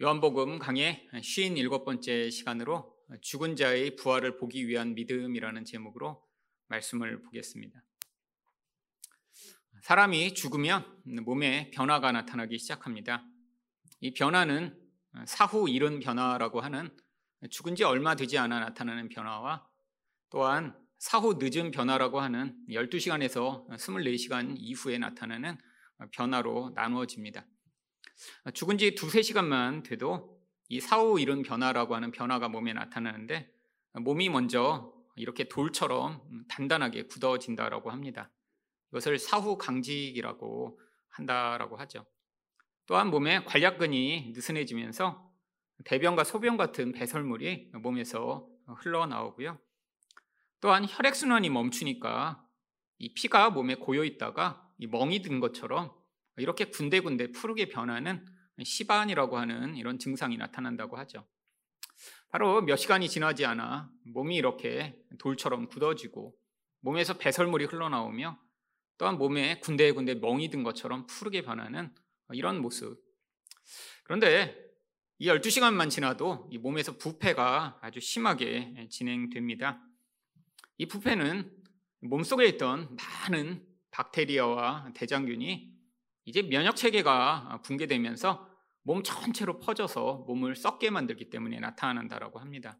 요한복음 강의 57번째 시간으로 죽은 자의 부활을 보기 위한 믿음이라는 제목으로 말씀을 보겠습니다. 사람이 죽으면 몸에 변화가 나타나기 시작합니다. 이 변화는 사후 이른 변화라고 하는 죽은 지 얼마 되지 않아 나타나는 변화와 또한 사후 늦은 변화라고 하는 12시간에서 24시간 이후에 나타나는 변화로 나누어집니다. 죽은 지 두세 시간만 돼도 이 사후 이른 변화라고 하는 변화가 몸에 나타나는데 몸이 먼저 이렇게 돌처럼 단단하게 굳어진다라고 합니다. 이것을 사후 강직이라고 한다라고 하죠. 또한 몸에 관략근이 느슨해지면서 대변과 소변 같은 배설물이 몸에서 흘러나오고요. 또한 혈액순환이 멈추니까 이 피가 몸에 고여 있다가 멍이 든 것처럼 이렇게 군데군데 푸르게 변하는 시반이라고 하는 이런 증상이 나타난다고 하죠. 바로 몇 시간이 지나지 않아 몸이 이렇게 돌처럼 굳어지고 몸에서 배설물이 흘러나오며 또한 몸에 군데군데 멍이 든 것처럼 푸르게 변하는 이런 모습. 그런데 이 12시간만 지나도 이 몸에서 부패가 아주 심하게 진행됩니다. 이 부패는 몸속에 있던 많은 박테리아와 대장균이 이제 면역 체계가 붕괴되면서 몸 전체로 퍼져서 몸을 썩게 만들기 때문에 나타난다라고 합니다.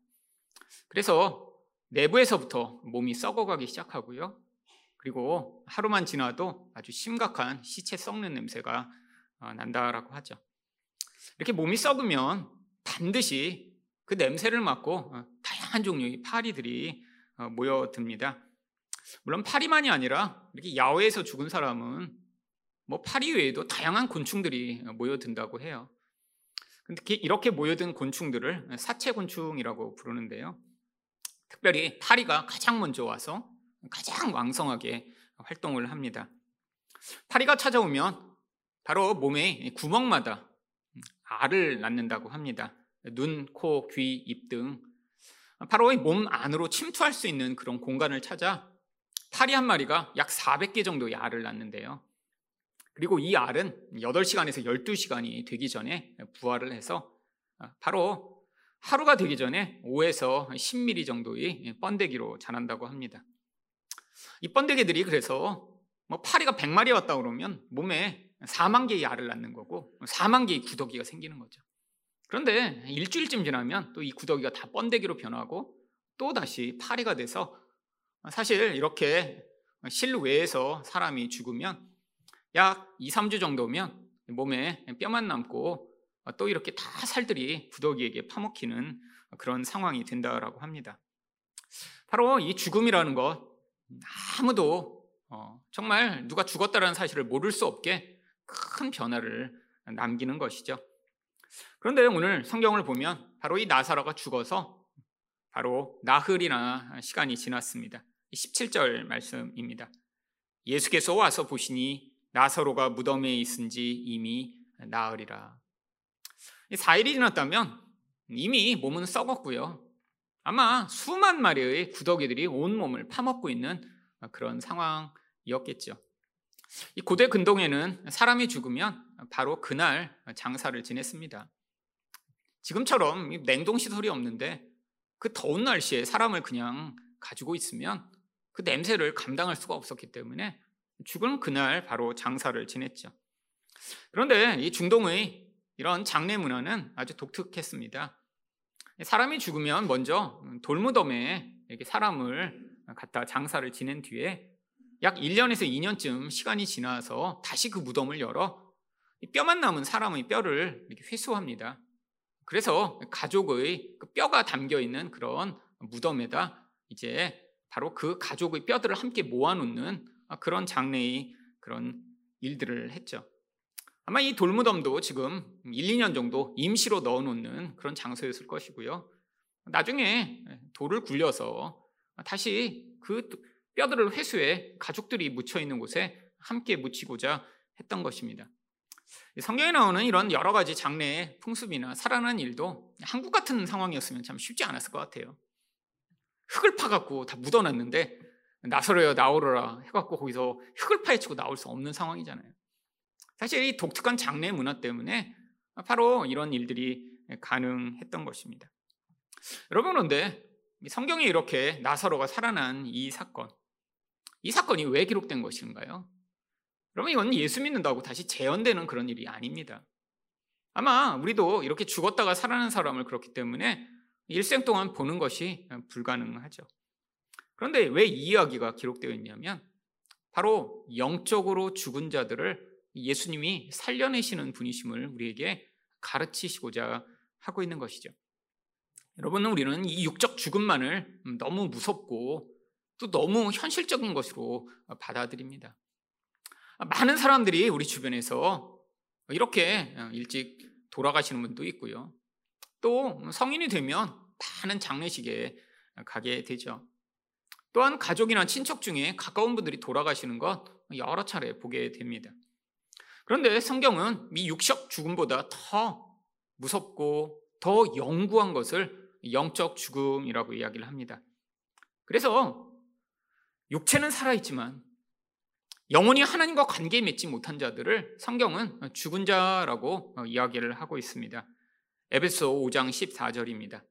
그래서 내부에서부터 몸이 썩어가기 시작하고요. 그리고 하루만 지나도 아주 심각한 시체 썩는 냄새가 어, 난다라고 하죠. 이렇게 몸이 썩으면 반드시 그 냄새를 맡고 어, 다양한 종류의 파리들이 어, 모여듭니다. 물론 파리만이 아니라 이렇게 야외에서 죽은 사람은 뭐 파리 외에도 다양한 곤충들이 모여든다고 해요. 근데 이렇게 모여든 곤충들을 사체 곤충이라고 부르는데요. 특별히 파리가 가장 먼저 와서 가장 왕성하게 활동을 합니다. 파리가 찾아오면 바로 몸의 구멍마다 알을 낳는다고 합니다. 눈, 코, 귀, 입 등 바로 몸 안으로 침투할 수 있는 그런 공간을 찾아 파리 한 마리가 약 400개 정도의 알을 낳는데요. 그리고 이 알은 8시간에서 12시간이 되기 전에 부활을 해서 바로 하루가 되기 전에 5에서 10mm 정도의 번데기로 자란다고 합니다. 이 번데기들이 그래서 뭐 파리가 100마리 왔다 그러면 몸에 4만 개의 알을 낳는 거고 4만 개의 구더기가 생기는 거죠. 그런데 일주일쯤 지나면 또 이 구더기가 다 번데기로 변하고 또 다시 파리가 돼서 사실 이렇게 실외에서 사람이 죽으면 약 2, 3주 정도면 몸에 뼈만 남고 또 이렇게 다 살들이 구더기에게 파먹히는 그런 상황이 된다라고 합니다. 바로 이 죽음이라는 것 아무도 어, 정말 누가 죽었다라는 사실을 모를 수 없게 큰 변화를 남기는 것이죠. 그런데 오늘 성경을 보면 바로 이 나사로가 죽어서 바로 나흘이나 시간이 지났습니다. 17절 말씀입니다. 예수께서 와서 보시니 나사로가 무덤에 있은 지 이미 나으리라. 4일이 지났다면 이미 몸은 썩었고요. 아마 수만 마리의 구더기들이 온 몸을 파먹고 있는 그런 상황이었겠죠. 이 고대 근동에는 사람이 죽으면 바로 그날 장사를 지냈습니다. 지금처럼 냉동 시설이 없는데 그 더운 날씨에 사람을 그냥 가지고 있으면 그 냄새를 감당할 수가 없었기 때문에 죽은 그날 바로 장사를 지냈죠. 그런데 이 중동의 이런 장례 문화는 아주 독특했습니다. 사람이 죽으면 먼저 돌무덤에 이렇게 사람을 갖다 장사를 지낸 뒤에 약 1년에서 2년쯤 시간이 지나서 다시 그 무덤을 열어 뼈만 남은 사람의 뼈를 이렇게 회수합니다. 그래서 가족의 그 뼈가 담겨 있는 그런 무덤에다 이제 바로 그 가족의 뼈들을 함께 모아놓는 아, 그런 장래의 그런 일들을 했죠. 아마 이 돌무덤도 지금 1, 2년 정도 임시로 넣어놓는 그런 장소였을 것이고요. 나중에 돌을 굴려서 다시 그 뼈들을 회수해 가족들이 묻혀 있는 곳에 함께 묻히고자 했던 것입니다. 성경에 나오는 이런 여러 가지 장래의 풍습이나 살아난 일도 한국 같은 상황이었으면 참 쉽지 않았을 것 같아요. 흙을 파갖고 다 묻어놨는데 나서려요 나오러라 해갖고 거기서 흙을 파헤치고 나올 수 없는 상황이잖아요. 사실 이 독특한 장례 문화 때문에 바로 이런 일들이 가능했던 것입니다. 여러분 그런데 성경에 이렇게 나사로가 살아난 이 사건, 이 사건이 왜 기록된 것인가요? 여러분 이건 예수 믿는다고 다시 재현되는 그런 일이 아닙니다. 아마 우리도 이렇게 죽었다가 살아난 사람을 그렇기 때문에 일생 동안 보는 것이 불가능하죠. 그런데 왜 이 이야기가 기록되어 있냐면 바로 영적으로 죽은 자들을 예수님이 살려내시는 분이심을 우리에게 가르치시고자 하고 있는 것이죠. 여러분, 우리는 이 육적 죽음만을 너무 무섭고 또 너무 현실적인 것으로 받아들입니다. 많은 사람들이 우리 주변에서 이렇게 일찍 돌아가시는 분도 있고요. 또 성인이 되면 많은 장례식에 가게 되죠. 또한 가족이나 친척 중에 가까운 분들이 돌아가시는 것 여러 차례 보게 됩니다. 그런데 성경은 이 육적 죽음보다 더 무섭고 더 영구한 것을 영적 죽음이라고 이야기를 합니다. 그래서 육체는 살아있지만 영혼이 하나님과 관계 맺지 못한 자들을 성경은 죽은 자라고 이야기를 하고 있습니다. 에베소 5장 14절입니다.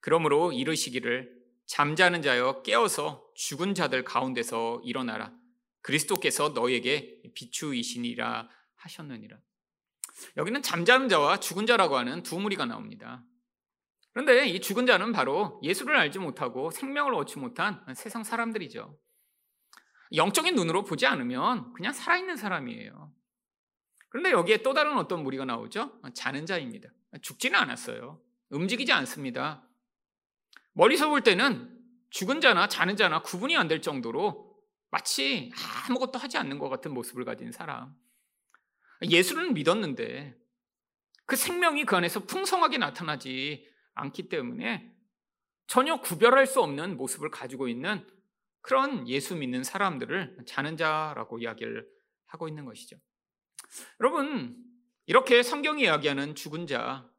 그러므로 이르시기를 잠자는 자여 깨어서 죽은 자들 가운데서 일어나라. 그리스도께서 너에게 비추이시니라 하셨느니라. 여기는 잠자는 자와 죽은 자라고 하는 두 무리가 나옵니다. 그런데 이 죽은 자는 바로 예수를 알지 못하고 생명을 얻지 못한 세상 사람들이죠. 영적인 눈으로 보지 않으면 그냥 살아있는 사람이에요. 그런데 여기에 또 다른 어떤 무리가 나오죠? 자는 자입니다. 죽지는 않았어요. 움직이지 않습니다. 멀리서 볼 때는 죽은 자나 자는 자나 구분이 안 될 정도로 마치 아무것도 하지 않는 것 같은 모습을 가진 사람. 예수는 믿었는데 그 생명이 그 안에서 풍성하게 나타나지 않기 때문에 전혀 구별할 수 없는 모습을 가지고 있는 그런 예수 믿는 사람들을 자는 자라고 이야기를 하고 있는 것이죠. 여러분, 이렇게 성경이 이야기하는 죽은 자,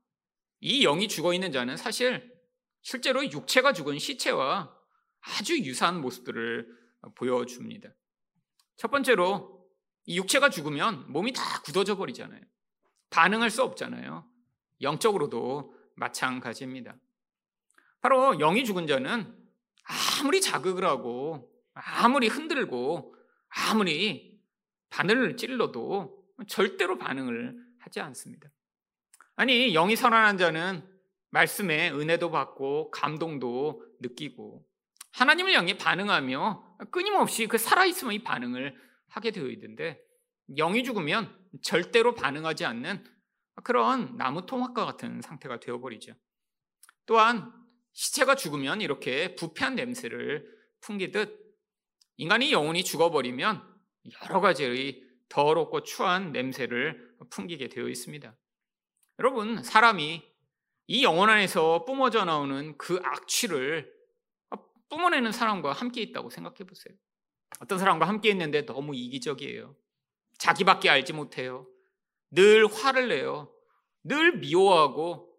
이 영이 죽어 있는 자는 사실 실제로 육체가 죽은 시체와 아주 유사한 모습들을 보여줍니다. 첫 번째로 이 육체가 죽으면 몸이 다 굳어져 버리잖아요. 반응할 수 없잖아요. 영적으로도 마찬가지입니다. 바로 영이 죽은 자는 아무리 자극을 하고 아무리 흔들고 아무리 바늘을 찔러도 절대로 반응을 하지 않습니다. 아니 영이 살아난 자는 말씀에 은혜도 받고 감동도 느끼고 하나님을 향해 반응하며 끊임없이 그 살아있음의 반응을 하게 되어 있는데 영이 죽으면 절대로 반응하지 않는 그런 나무 통학과 같은 상태가 되어버리죠. 또한 시체가 죽으면 이렇게 부패한 냄새를 풍기듯 인간이 영혼이 죽어버리면 여러 가지의 더럽고 추한 냄새를 풍기게 되어 있습니다. 여러분, 사람이 이 영혼 안에서 뿜어져 나오는 그 악취를 뿜어내는 사람과 함께 있다고 생각해 보세요. 어떤 사람과 함께 있는데 너무 이기적이에요. 자기밖에 알지 못해요. 늘 화를 내요. 늘 미워하고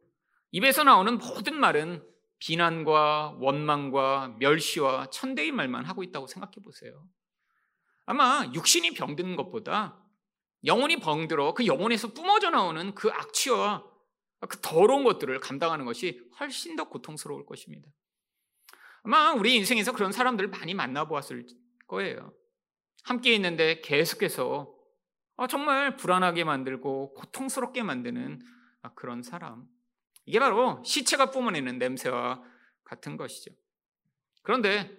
입에서 나오는 모든 말은 비난과 원망과 멸시와 천대의 말만 하고 있다고 생각해 보세요. 아마 육신이 병드는 것보다 영혼이 병들어 그 영혼에서 뿜어져 나오는 그 악취와 그 더러운 것들을 감당하는 것이 훨씬 더 고통스러울 것입니다. 아마 우리 인생에서 그런 사람들을 많이 만나보았을 거예요. 함께 있는데 계속해서 아, 정말 불안하게 만들고 고통스럽게 만드는 그런 사람. 이게 바로 시체가 뿜어내는 냄새와 같은 것이죠. 그런데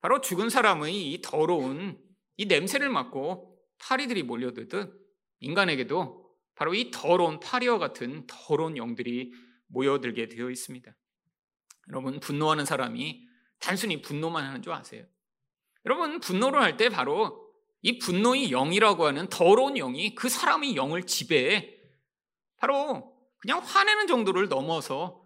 바로 죽은 사람의 이 더러운 이 냄새를 맡고 파리들이 몰려들듯 인간에게도 바로 이 더러운 파리와 같은 더러운 영들이 모여들게 되어 있습니다. 여러분 분노하는 사람이 단순히 분노만 하는 줄 아세요? 여러분 분노를 할 때 바로 이 분노의 영이라고 하는 더러운 영이 그 사람의 영을 지배해 바로 그냥 화내는 정도를 넘어서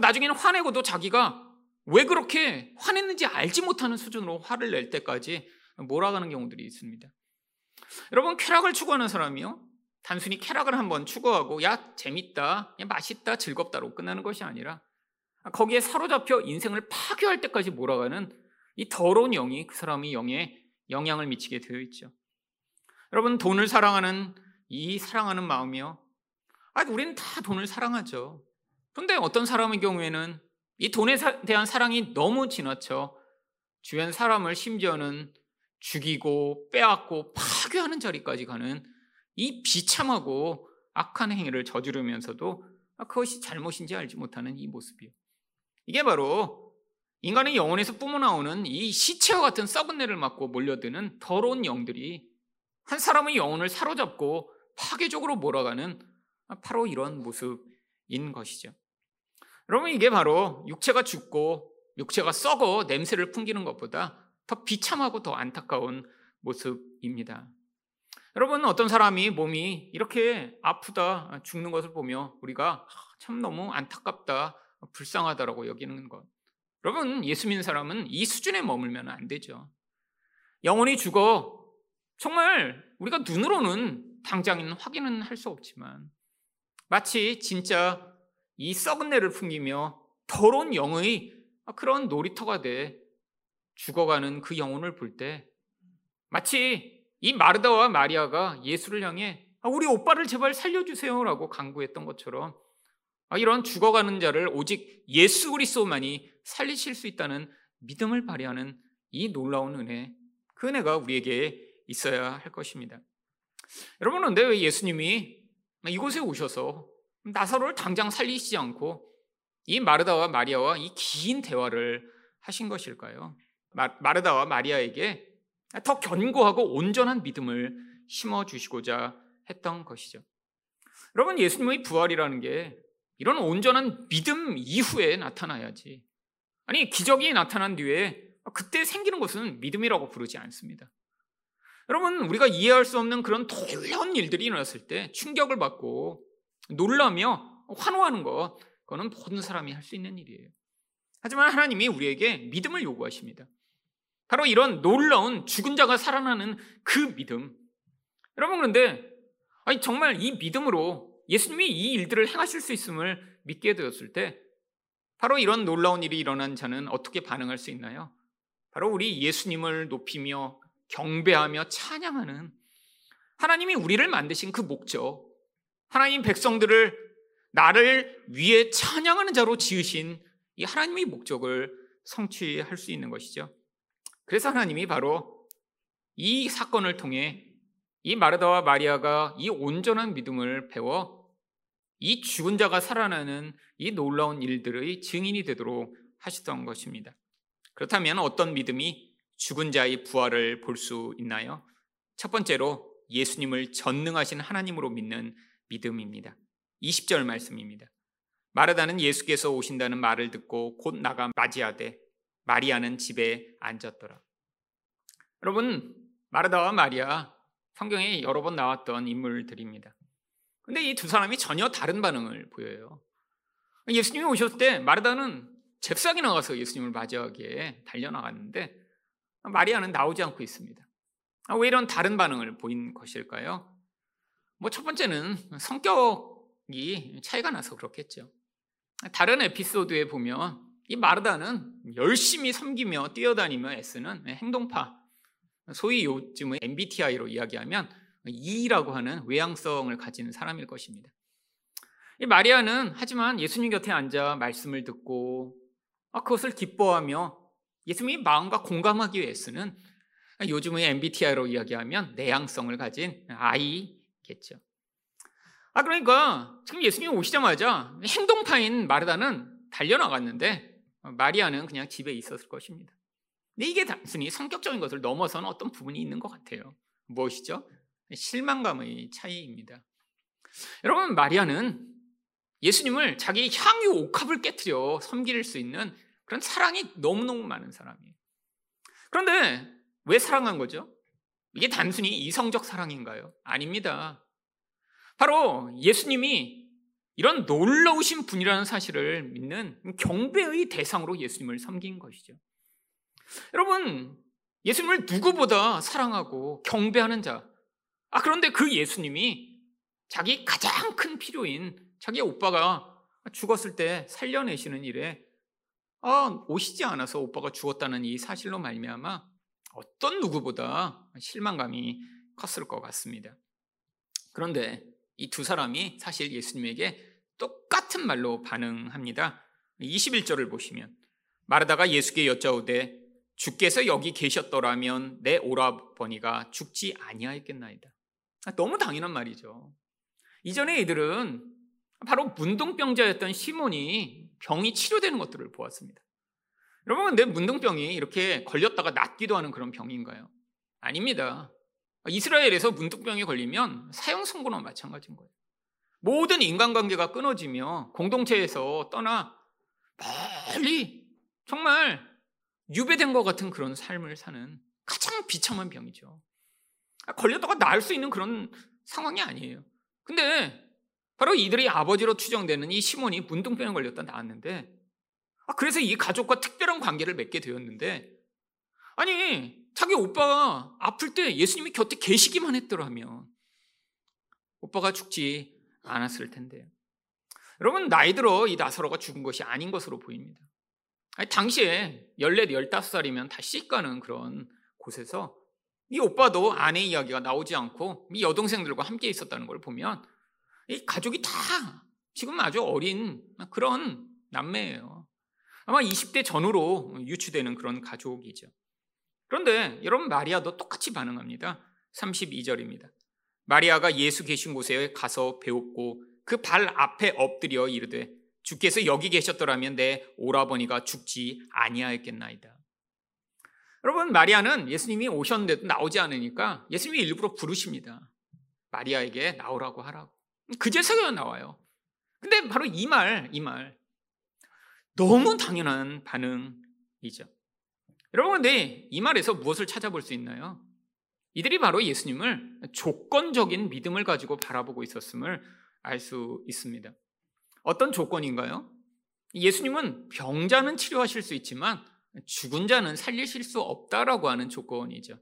나중에는 화내고도 자기가 왜 그렇게 화냈는지 알지 못하는 수준으로 화를 낼 때까지 몰아가는 경우들이 있습니다. 여러분 쾌락을 추구하는 사람이요 단순히 쾌락을 한번 추구하고 야 재밌다, 야, 맛있다, 즐겁다로 끝나는 것이 아니라 거기에 사로잡혀 인생을 파괴할 때까지 몰아가는 이 더러운 영이 그 사람의 영에 영향을 미치게 되어 있죠. 여러분 돈을 사랑하는 이 사랑하는 마음이요 아, 우리는 다 돈을 사랑하죠. 그런데 어떤 사람의 경우에는 이 돈에 대한 사랑이 너무 지나쳐 주변 사람을 심지어는 죽이고 빼앗고 파괴하는 자리까지 가는 이 비참하고 악한 행위를 저지르면서도 그것이 잘못인지 알지 못하는 이 모습이요. 이게 바로 인간의 영혼에서 뿜어나오는 이 시체와 같은 썩은 내를 맞고 몰려드는 더러운 영들이 한 사람의 영혼을 사로잡고 파괴적으로 몰아가는 바로 이런 모습인 것이죠. 여러분 이게 바로 육체가 죽고 육체가 썩어 냄새를 풍기는 것보다 더 비참하고 더 안타까운 모습입니다. 여러분 어떤 사람이 몸이 이렇게 아프다 죽는 것을 보며 우리가 참 너무 안타깝다 불쌍하다라고 여기는 것. 여러분 예수 믿는 사람은 이 수준에 머물면 안 되죠. 영혼이 죽어 정말 우리가 눈으로는 당장은 확인은 할 수 없지만 마치 진짜 이 썩은 내를 풍기며 더러운 영의 그런 놀이터가 돼 죽어가는 그 영혼을 볼 때 마치 이 마르다와 마리아가 예수를 향해 아, 우리 오빠를 제발 살려주세요라고 간구했던 것처럼 아, 이런 죽어가는 자를 오직 예수 그리스도만이 살리실 수 있다는 믿음을 발휘하는 이 놀라운 은혜, 그 은혜가 우리에게 있어야 할 것입니다. 여러분, 근데 왜 예수님이 이곳에 오셔서 나사로를 당장 살리시지 않고 이 마르다와 마리아와 이 긴 대화를 하신 것일까요? 마르다와 마리아에게 더 견고하고 온전한 믿음을 심어 주시고자 했던 것이죠. 여러분, 예수님의 부활이라는 게 이런 온전한 믿음 이후에 나타나야지. 아니, 기적이 나타난 뒤에 그때 생기는 것은 믿음이라고 부르지 않습니다. 여러분, 우리가 이해할 수 없는 그런 놀라운 일들이 일어났을 때 충격을 받고 놀라며 환호하는 것, 그거는 모든 사람이 할 수 있는 일이에요. 하지만 하나님이 우리에게 믿음을 요구하십니다. 바로 이런 놀라운 죽은 자가 살아나는 그 믿음. 여러분, 그런데, 아니, 정말 이 믿음으로 예수님이 이 일들을 행하실 수 있음을 믿게 되었을 때, 바로 이런 놀라운 일이 일어난 자는 어떻게 반응할 수 있나요? 바로 우리 예수님을 높이며 경배하며 찬양하는 하나님이 우리를 만드신 그 목적, 하나님 백성들을 나를 위해 찬양하는 자로 지으신 이 하나님의 목적을 성취할 수 있는 것이죠. 그래서 하나님이 바로 이 사건을 통해 이 마르다와 마리아가 이 온전한 믿음을 배워 이 죽은 자가 살아나는 이 놀라운 일들의 증인이 되도록 하셨던 것입니다. 그렇다면 어떤 믿음이 죽은 자의 부활을 볼 수 있나요? 첫 번째로 예수님을 전능하신 하나님으로 믿는 믿음입니다. 20절 말씀입니다. 마르다는 예수께서 오신다는 말을 듣고 곧 나가 맞이하되 마리아는 집에 앉았더라. 여러분, 마르다와 마리아 성경에 여러 번 나왔던 인물들입니다. 근데 이 두 사람이 전혀 다른 반응을 보여요. 예수님이 오셨을 때 마르다는 잽싸게 나가서 예수님을 맞이하기에 달려나갔는데 마리아는 나오지 않고 있습니다. 아, 왜 이런 다른 반응을 보인 것일까요? 뭐 첫 번째는 성격이 차이가 나서 그렇겠죠. 다른 에피소드에 보면 이 마르다는 열심히 섬기며 뛰어다니며 애쓰는 행동파, 소위 요즘의 MBTI로 이야기하면 E라고 하는 외향성을 가진 사람일 것입니다. 이 마리아는 하지만 예수님 곁에 앉아 말씀을 듣고 아, 그것을 기뻐하며 예수님이 마음과 공감하기 위해서는 요즘의 MBTI로 이야기하면 내향성을 가진 아이겠죠. 아, 그러니까 지금 예수님이 오시자마자 행동파인 마르다는 달려나갔는데 마리아는 그냥 집에 있었을 것입니다. 근데 이게 단순히 성격적인 것을 넘어서는 어떤 부분이 있는 것 같아요. 무엇이죠? 실망감의 차이입니다. 여러분, 마리아는 예수님을 자기 향유 옥합을 깨뜨려 섬길 수 있는 그런 사랑이 너무너무 많은 사람이에요. 그런데 왜 사랑한 거죠? 이게 단순히 이성적 사랑인가요? 아닙니다. 바로 예수님이 이런 놀라우신 분이라는 사실을 믿는 경배의 대상으로 예수님을 섬긴 것이죠. 여러분, 예수님을 누구보다 사랑하고 경배하는 자. 아, 그런데 그 예수님이 자기 가장 큰 필요인 자기 오빠가 죽었을 때 살려내시는 일에 아, 오시지 않아서 오빠가 죽었다는 이 사실로 말미암아 어떤 누구보다 실망감이 컸을 것 같습니다. 그런데 이 두 사람이 사실 예수님에게 똑같은 말로 반응합니다. 21절을 보시면 마르다가 예수께 여짜오되 주께서 여기 계셨더라면 내 오라버니가 죽지 아니하였겠나이다. 아, 너무 당연한 말이죠. 이전에 이들은 바로 문둥병자였던 시몬이 병이 치료되는 것들을 보았습니다. 여러분, 근데 문둥병이 이렇게 걸렸다가 낫기도 하는 그런 병인가요? 아닙니다. 이스라엘에서 문둥병이 걸리면 사형 선고나 마찬가지인 거예요. 모든 인간관계가 끊어지며 공동체에서 떠나 멀리 정말 유배된 것 같은 그런 삶을 사는 가장 비참한 병이죠. 걸렸다가 나을 수 있는 그런 상황이 아니에요. 근데 바로 이들의 아버지로 추정되는 이 시몬이 문둥병에 걸렸다 나왔는데 아, 그래서 이 가족과 특별한 관계를 맺게 되었는데 아니 자기 오빠가 아플 때 예수님이 곁에 계시기만 했더라면 오빠가 죽지 않았을 텐데요. 여러분 나이 들어 이 나사로가 죽은 것이 아닌 것으로 보입니다. 아니, 당시에 14, 15살이면 다 시가는 그런 곳에서 이 오빠도 아내 이야기가 나오지 않고 이 여동생들과 함께 있었다는 걸 보면 이 가족이 다 지금 아주 어린 그런 남매예요. 아마 20대 전후로 유추되는 그런 가족이죠. 그런데 여러분 마리아도 똑같이 반응합니다. 32절입니다. 마리아가 예수 계신 곳에 가서 배웠고 그 발 앞에 엎드려 이르되 주께서 여기 계셨더라면 내 오라버니가 죽지 아니하였겠나이다. 여러분 마리아는 예수님이 오셨는데도 나오지 않으니까 예수님이 일부러 부르십니다. 마리아에게 나오라고 하라고. 그제서야 나와요. 근데 바로 이 말, 이 말. 너무 당연한 반응이죠. 여러분, 근데 이 말에서 무엇을 찾아볼 수 있나요? 이들이 바로 예수님을 조건적인 믿음을 가지고 바라보고 있었음을 알 수 있습니다. 어떤 조건인가요? 예수님은 병자는 치료하실 수 있지만 죽은 자는 살리실 수 없다라고 하는 조건이죠.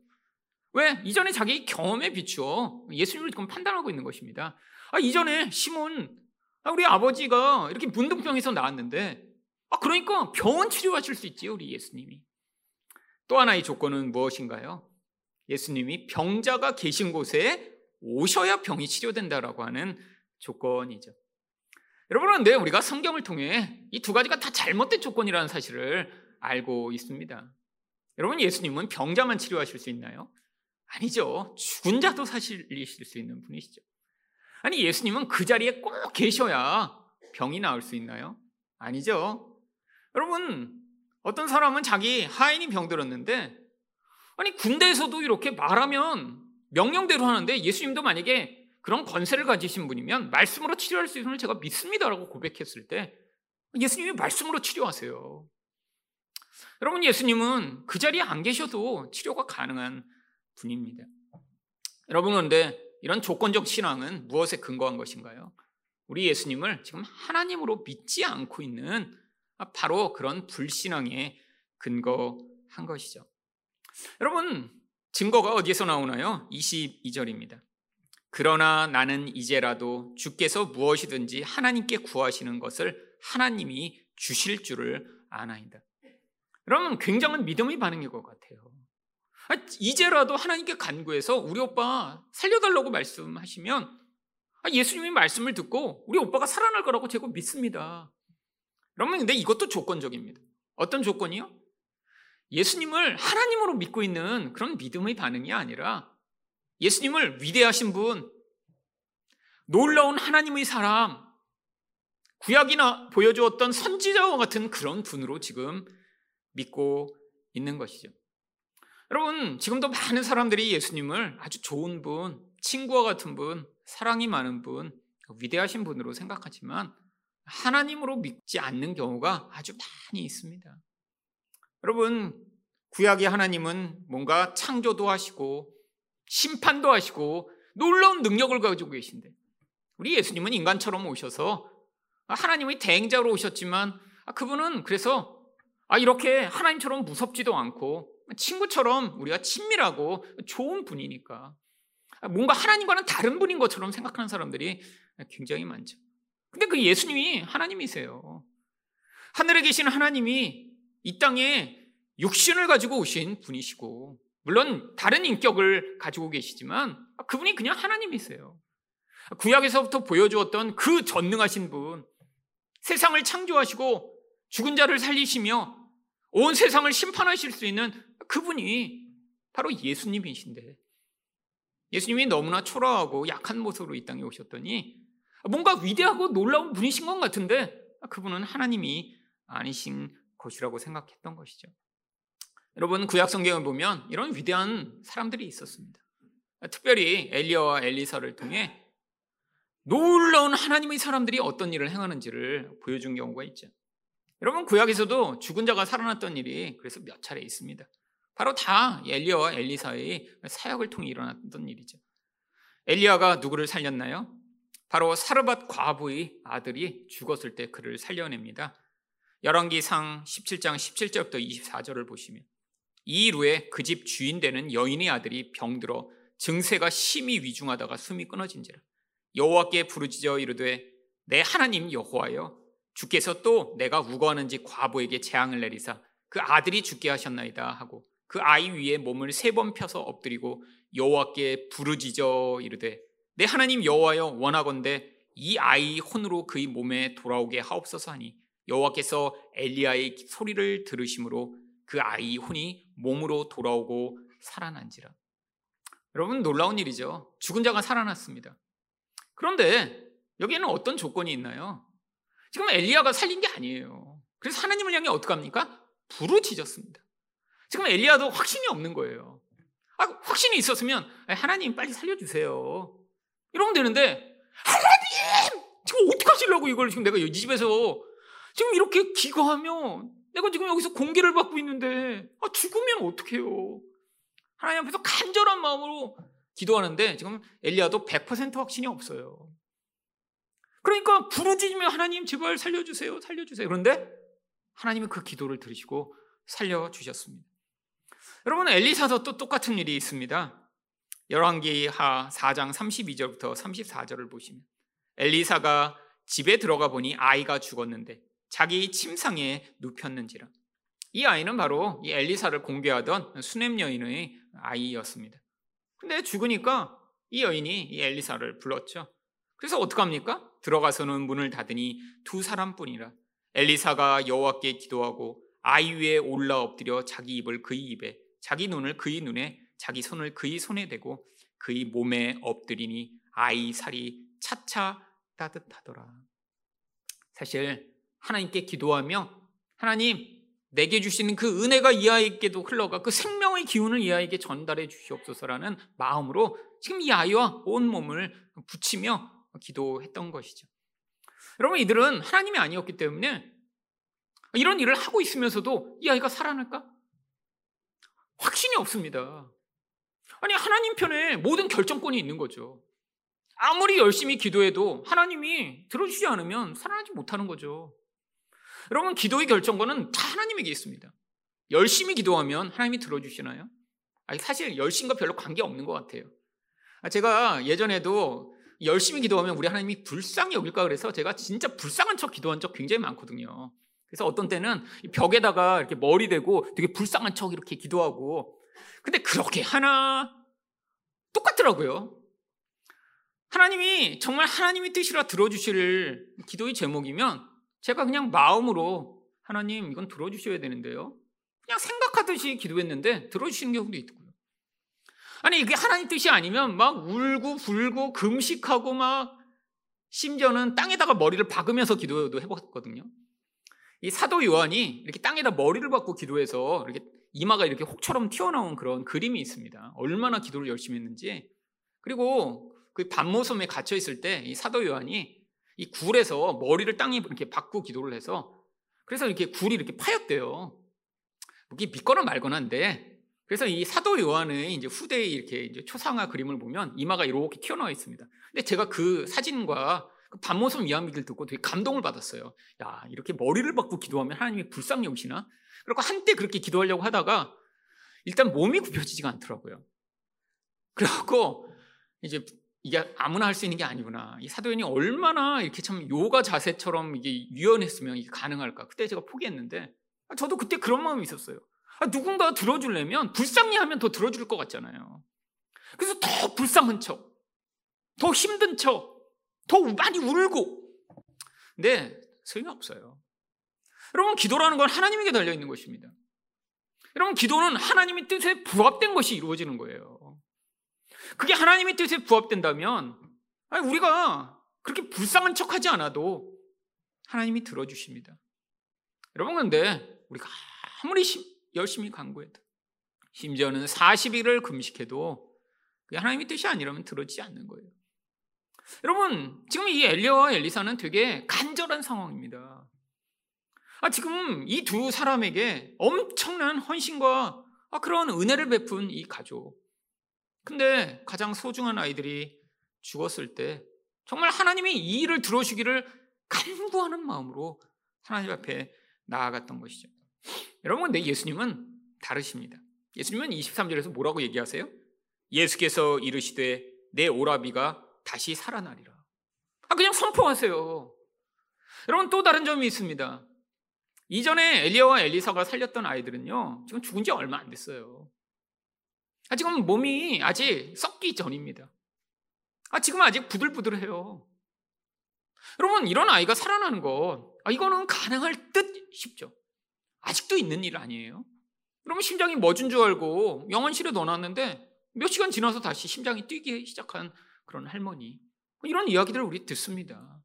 왜? 이전에 자기 경험에 비추어 예수님을 지금 판단하고 있는 것입니다. 아, 이전에 시몬, 아, 우리 아버지가 이렇게 문둥병에서 나왔는데, 아, 그러니까 병원 치료하실 수 있지요, 우리 예수님이. 또 하나의 조건은 무엇인가요? 예수님이 병자가 계신 곳에 오셔야 병이 치료된다라고 하는 조건이죠. 여러분, 그런데 우리가 성경을 통해 이 두 가지가 다 잘못된 조건이라는 사실을 알고 있습니다. 여러분, 예수님은 병자만 치료하실 수 있나요? 아니죠. 죽은 자도 사실이실 수 있는 분이시죠. 아니, 예수님은 그 자리에 꼭 계셔야 병이 나을 수 있나요? 아니죠. 여러분, 어떤 사람은 자기 하인이 병들었는데, 아니, 군대에서도 이렇게 말하면 명령대로 하는데 예수님도 만약에 그런 권세를 가지신 분이면 말씀으로 치료할 수 있음을 제가 믿습니다라고 고백했을 때 예수님이 말씀으로 치료하세요. 여러분, 예수님은 그 자리에 안 계셔도 치료가 가능한 분입니다. 여러분, 그런데 이런 조건적 신앙은 무엇에 근거한 것인가요? 우리 예수님을 지금 하나님으로 믿지 않고 있는 바로 그런 불신앙에 근거한 것이죠. 여러분, 증거가 어디에서 나오나요? 22절입니다. 그러나 나는 이제라도 주께서 무엇이든지 하나님께 구하시는 것을 하나님이 주실 줄을 아나이다. 여러분, 굉장한 믿음의 반응일 것 같아요. 아, 이제라도 하나님께 간구해서 우리 오빠 살려달라고 말씀하시면 아, 예수님이 말씀을 듣고 우리 오빠가 살아날 거라고 제가 믿습니다. 여러분, 근데 이것도 조건적입니다. 어떤 조건이요? 예수님을 하나님으로 믿고 있는 그런 믿음의 반응이 아니라 예수님을 위대하신 분, 놀라운 하나님의 사람, 구약이나 보여주었던 선지자와 같은 그런 분으로 지금 믿고 있는 것이죠. 여러분, 지금도 많은 사람들이 예수님을 아주 좋은 분, 친구와 같은 분, 사랑이 많은 분, 위대하신 분으로 생각하지만 하나님으로 믿지 않는 경우가 아주 많이 있습니다. 여러분, 구약의 하나님은 뭔가 창조도 하시고 심판도 하시고 놀라운 능력을 가지고 계신데 우리 예수님은 인간처럼 오셔서 하나님의 대행자로 오셨지만 그분은 그래서 아 이렇게 하나님처럼 무섭지도 않고 친구처럼 우리가 친밀하고 좋은 분이니까 뭔가 하나님과는 다른 분인 것처럼 생각하는 사람들이 굉장히 많죠. 근데 그 예수님이 하나님이세요. 하늘에 계신 하나님이 이 땅에 육신을 가지고 오신 분이시고, 물론 다른 인격을 가지고 계시지만 그분이 그냥 하나님이세요. 구약에서부터 보여주었던 그 전능하신 분, 세상을 창조하시고 죽은 자를 살리시며 온 세상을 심판하실 수 있는 그분이 바로 예수님이신데 예수님이 너무나 초라하고 약한 모습으로 이 땅에 오셨더니 뭔가 위대하고 놀라운 분이신 것 같은데 그분은 하나님이 아니신 것이라고 생각했던 것이죠. 여러분 구약 성경을 보면 이런 위대한 사람들이 있었습니다. 특별히 엘리야와 엘리사를 통해 놀라운 하나님의 사람들이 어떤 일을 행하는지를 보여준 경우가 있죠. 여러분 구약에서도 죽은 자가 살아났던 일이 그래서 몇 차례 있습니다. 바로 다 엘리야와 엘리사의 사역을 통해 일어났던 일이죠. 엘리야가 누구를 살렸나요? 바로 사르밧 과부의 아들이 죽었을 때 그를 살려냅니다. 열왕기상 17장 17절부터 24절을 보시면 이일 그집 주인 되는 여인의 아들이 병들어 증세가 심히 위중하다가 숨이 끊어진지라 여호와께 부르짖어 이르되 내 하나님 여호와여 주께서 또 내가 우거하는지 과부에게 재앙을 내리사 그 아들이 죽게 하셨나이다 하고 그 아이 위에 몸을 세 번 펴서 엎드리고 여호와께 부르짖어 이르되 내 하나님 여호와여 원하건대 이 아이 혼으로 그의 몸에 돌아오게 하옵소서 하니 여호와께서 엘리야의 소리를 들으심으로 그 아이 혼이 몸으로 돌아오고 살아난지라. 여러분 놀라운 일이죠. 죽은 자가 살아났습니다. 그런데 여기에는 어떤 조건이 있나요? 지금 엘리야가 살린 게 아니에요. 그래서 하나님을 향해 어떻게 합니까? 부르짖었습니다. 지금 엘리야도 확신이 없는 거예요. 아, 확신이 있었으면 하나님 빨리 살려주세요. 이러면 되는데 하나님 지금 어떻게 하시려고 이걸 지금 내가 이 집에서 지금 이렇게 기거하면 내가 지금 여기서 공개를 받고 있는데 아, 죽으면 어떡해요? 하나님 앞에서 간절한 마음으로 기도하는데 지금 엘리야도 100% 확신이 없어요. 그러니까 부르짖으며 하나님 제발 살려주세요, 살려주세요. 그런데 하나님이 그 기도를 들으시고 살려주셨습니다. 여러분 엘리사도 또 똑같은 일이 있습니다. 열왕기하 4장 32절부터 34절을 보시면 엘리사가 집에 들어가 보니 아이가 죽었는데 자기 침상에 눕혔는지라. 이 아이는 바로 이 엘리사를 공개하던 수냄 여인의 아이였습니다. 근데 죽으니까 이 여인이 이 엘리사를 불렀죠. 그래서 어떡합니까? 들어가서는 문을 닫으니 두 사람뿐이라. 엘리사가 여호와께 기도하고 아이 위에 올라 엎드려 자기 입을 그의 입에 자기 눈을 그의 눈에 자기 손을 그의 손에 대고 그의 몸에 엎드리니 아이 살이 차차 따뜻하더라. 사실 하나님께 기도하며 하나님 내게 주시는 그 은혜가 이 아이에게도 흘러가 그 생명의 기운을 이 아이에게 전달해 주시옵소서라는 마음으로 지금 이 아이와 온 몸을 붙이며 기도했던 것이죠. 여러분 이들은 하나님이 아니었기 때문에 이런 일을 하고 있으면서도 이 아이가 살아날까? 확신이 없습니다. 아니 하나님 편에 모든 결정권이 있는 거죠. 아무리 열심히 기도해도 하나님이 들어주지 않으면 살아나지 못하는 거죠. 여러분, 기도의 결정권은 다 하나님에게 있습니다. 열심히 기도하면 하나님이 들어주시나요? 아니, 사실 열심과 별로 관계 없는 것 같아요. 아, 제가 예전에도 열심히 기도하면 우리 하나님이 불쌍히 여길까 그래서 제가 진짜 불쌍한 척 기도한 적 굉장히 많거든요. 그래서 어떤 때는 벽에다가 이렇게 머리 대고 되게 불쌍한 척 이렇게 기도하고 근데 그렇게 하나 똑같더라고요. 하나님이 정말 하나님의 뜻이라 들어주실 기도의 제목이면 제가 그냥 마음으로 하나님 이건 들어주셔야 되는데요. 그냥 생각하듯이 기도했는데 들어주시는 경우도 있고요. 아니 이게 하나님 뜻이 아니면 막 울고 불고 금식하고 막 심지어는 땅에다가 머리를 박으면서 기도도 해봤거든요. 이 사도 요한이 이렇게 땅에다 머리를 박고 기도해서 이렇게 이마가 이렇게 혹처럼 튀어나온 그런 그림이 있습니다. 얼마나 기도를 열심히 했는지. 그리고 그 밤모섬에 갇혀 있을 때 이 사도 요한이 이 굴에서 머리를 땅에 이렇게 박고 기도를 해서 그래서 이렇게 굴이 이렇게 파였대요. 이게 믿거나 말거나인데 그래서 이 사도 요한의 이제 후대의 이렇게 이제 초상화 그림을 보면 이마가 이렇게 튀어나와 있습니다. 근데 제가 그 사진과 그 반모섬 이야기를 듣고 되게 감동을 받았어요. 야, 이렇게 머리를 박고 기도하면 하나님이 불쌍히 여시나? 그리고 한때 그렇게 기도하려고 하다가 일단 몸이 굽혀지지가 않더라고요. 그래갖고 이제 이게 아무나 할 수 있는 게 아니구나. 이 사도연이 얼마나 이렇게 참 요가 자세처럼 이게 유연했으면 이게 가능할까. 그때 제가 포기했는데 아, 저도 그때 그런 마음이 있었어요. 아, 누군가 들어주려면 불쌍히 하면 더 들어줄 것 같잖아요. 그래서 더 불쌍한 척, 더 힘든 척, 더 많이 울고. 근데 소용이 없어요. 여러분, 기도라는 건 하나님에게 달려 있는 것입니다. 여러분, 기도는 하나님의 뜻에 부합된 것이 이루어지는 거예요. 그게 하나님의 뜻에 부합된다면, 우리가 그렇게 불쌍한 척 하지 않아도 하나님이 들어주십니다. 여러분, 근데 우리가 아무리 열심히 간구해도, 심지어는 40일을 금식해도 하나님의 뜻이 아니라면 들어지지 않는 거예요. 여러분, 지금 이 엘리야와 엘리사는 되게 간절한 상황입니다. 아, 지금 이 두 사람에게 엄청난 헌신과 아, 그런 은혜를 베푼 이 가족. 근데 가장 소중한 아이들이 죽었을 때 정말 하나님이 이 일을 들어주기를 간구하는 마음으로 하나님 앞에 나아갔던 것이죠. 여러분, 근데 예수님은 다르십니다. 예수님은 23절에서 뭐라고 얘기하세요? 예수께서 이르시되 내 오라비가 다시 살아나리라. 아, 그냥 선포하세요. 여러분, 또 다른 점이 있습니다. 이전에 엘리야와 엘리사가 살렸던 아이들은요, 지금 죽은 지 얼마 안 됐어요. 아, 지금 몸이 아직 썩기 전입니다. 아, 지금 아직 부들부들해요. 여러분, 이런 아이가 살아나는 것, 아, 이거는 가능할 듯 싶죠. 아직도 있는 일 아니에요? 그러면 심장이 멎은 줄 알고 영원실에 넣어놨는데 몇 시간 지나서 다시 심장이 뛰기 시작한 그런 할머니. 이런 이야기들을 우리 듣습니다.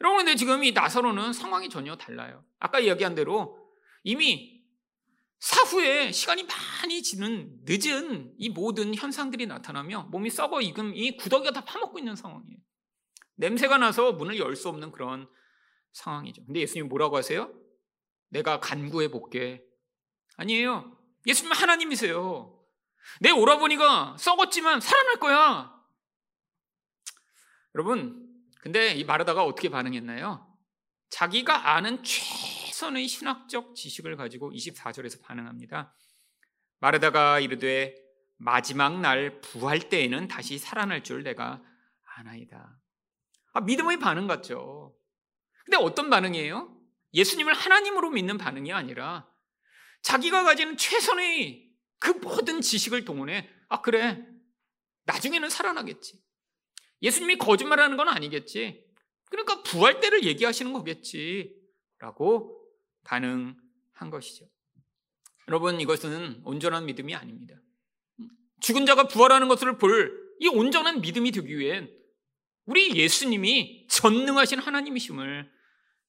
여러분, 근데 지금 이 나사로는 상황이 전혀 달라요. 아까 이야기한 대로 이미 사후에 시간이 많이 지는 늦은 이 모든 현상들이 나타나며 몸이 썩어 익은 이 구더기가 다 파먹고 있는 상황이에요. 냄새가 나서 문을 열 수 없는 그런 상황이죠. 근데 예수님 뭐라고 하세요? 내가 간구해 볼게. 아니에요. 예수님 하나님이세요. 내 오라버니가 썩었지만 살아날 거야. 여러분, 근데 이 마르다가 어떻게 반응했나요? 자기가 아는 최 선의 신학적 지식을 가지고 24절에서 반응합니다. 마르다가 이르되 마지막 날 부활 때에는 다시 살아날 줄 내가 아나이다. 아, 믿음의 반응 같죠. 근데 어떤 반응이에요? 예수님을 하나님으로 믿는 반응이 아니라 자기가 가지는 최선의 그 모든 지식을 동원해 아 그래 나중에는 살아나겠지. 예수님이 거짓말하는 건 아니겠지. 그러니까 부활 때를 얘기하시는 거겠지. 라고 반응한 것이죠. 여러분, 이것은 온전한 믿음이 아닙니다. 죽은 자가 부활하는 것을 볼 이 온전한 믿음이 되기 위hen 우리 예수님이 전능하신 하나님이심을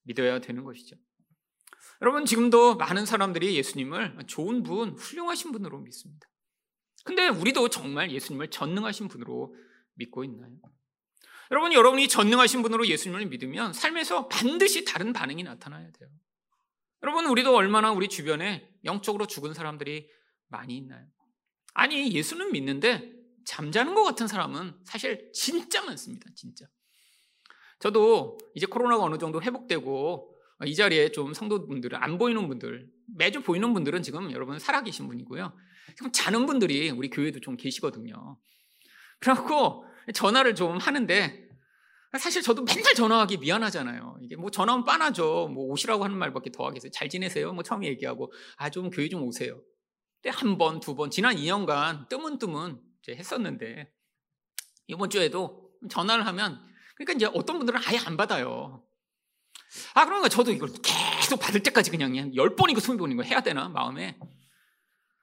믿어야 되는 것이죠. 여러분, 지금도 많은 사람들이 예수님을 좋은 분, 훌륭하신 분으로 믿습니다. 근데 우리도 정말 예수님을 전능하신 분으로 믿고 있나요? 여러분, 여러분이 전능하신 분으로 예수님을 믿으면 삶에서 반드시 다른 반응이 나타나야 돼요. 여러분, 우리도 얼마나 우리 주변에 영적으로 죽은 사람들이 많이 있나요? 아니, 예수는 믿는데 잠자는 것 같은 사람은 사실 진짜 많습니다. 진짜. 저도 이제 코로나가 어느 정도 회복되고 이 자리에 좀 성도분들은 안 보이는 분들, 매주 보이는 분들은 지금 여러분 살아계신 분이고요. 지금 자는 분들이 우리 교회도 좀 계시거든요. 그래갖고 전화를 좀 하는데 사실 저도 맨날 전화하기 미안하잖아요. 이게 뭐 전화하면 빤하죠. 뭐 오시라고 하는 말밖에 더 하겠어요. 잘 지내세요? 뭐 처음에 얘기하고 아 좀 교회 좀 오세요. 근데 한 번, 두 번, 지난 2년간 뜨문뜨문 했었는데 이번 주에도 전화를 하면 그러니까 이제 어떤 분들은 아예 안 받아요. 아 그러니까 저도 이걸 계속 받을 때까지 그냥 열 번이고 스무 번이고 해야 되나 마음에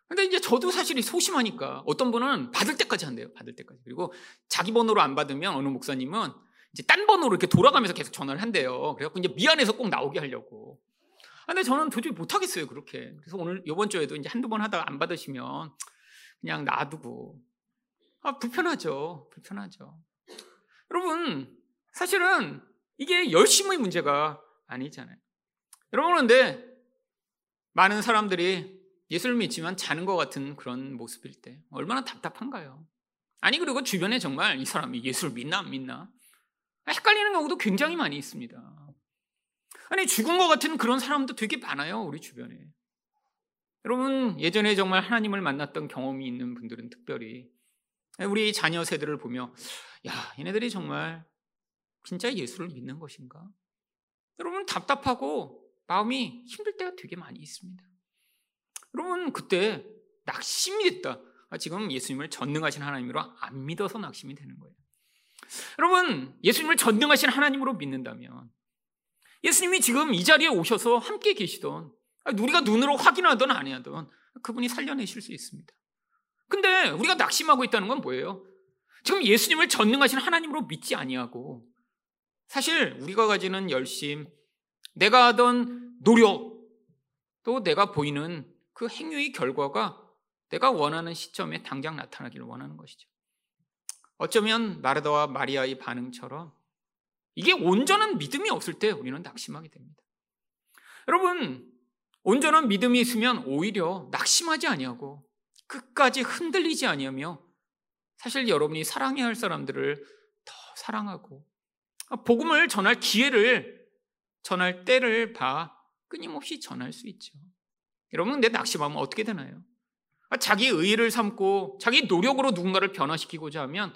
근데 이제 저도 사실 소심하니까 어떤 분은 받을 때까지 한대요. 받을 때까지. 그리고 자기 번호로 안 받으면 어느 목사님은 이제 딴 번호로 이렇게 돌아가면서 계속 전화를 한대요. 그래갖고 이제 미안해서 꼭 나오게 하려고. 아, 근데 저는 도저히 못하겠어요. 그렇게. 그래서 오늘 이번 주에도 이제 한두 번 하다가 안 받으시면 그냥 놔두고. 아, 불편하죠. 불편하죠. 여러분, 사실은 이게 열심의 문제가 아니잖아요. 여러분, 그런데 많은 사람들이 예수를 믿지만 자는 것 같은 그런 모습일 때 얼마나 답답한가요? 아니 그리고 주변에 정말 이 사람이 예수를 믿나 안 믿나 헷갈리는 경우도 굉장히 많이 있습니다. 아니 죽은 것 같은 그런 사람도 되게 많아요 우리 주변에. 여러분 예전에 정말 하나님을 만났던 경험이 있는 분들은 특별히 우리 자녀 세대를 보며 야 얘네들이 정말 진짜 예수를 믿는 것인가? 여러분 답답하고 마음이 힘들 때가 되게 많이 있습니다. 여러분 그때 낙심이 됐다. 아, 지금 예수님을 전능하신 하나님으로 안 믿어서 낙심이 되는 거예요. 여러분, 예수님을 전능하신 하나님으로 믿는다면 예수님이 지금 이 자리에 오셔서 함께 계시던 우리가 눈으로 확인하던 안 하던 그분이 살려내실 수 있습니다. 근데 우리가 낙심하고 있다는 건 뭐예요? 지금 예수님을 전능하신 하나님으로 믿지 아니하고 사실 우리가 가지는 열심, 내가 하던 노력, 또 내가 보이는 그 행위의 결과가 내가 원하는 시점에 당장 나타나기를 원하는 것이죠. 어쩌면 마르다와 마리아의 반응처럼 이게 온전한 믿음이 없을 때 우리는 낙심하게 됩니다. 여러분, 온전한 믿음이 있으면 오히려 낙심하지 아니하고 끝까지 흔들리지 아니하며 사실 여러분이 사랑해야 할 사람들을 더 사랑하고 복음을 전할 기회를 전할 때를 봐 끊임없이 전할 수 있죠. 여러분 내 낙심하면 어떻게 되나요? 자기 의를 삼고 자기 노력으로 누군가를 변화시키고자 하면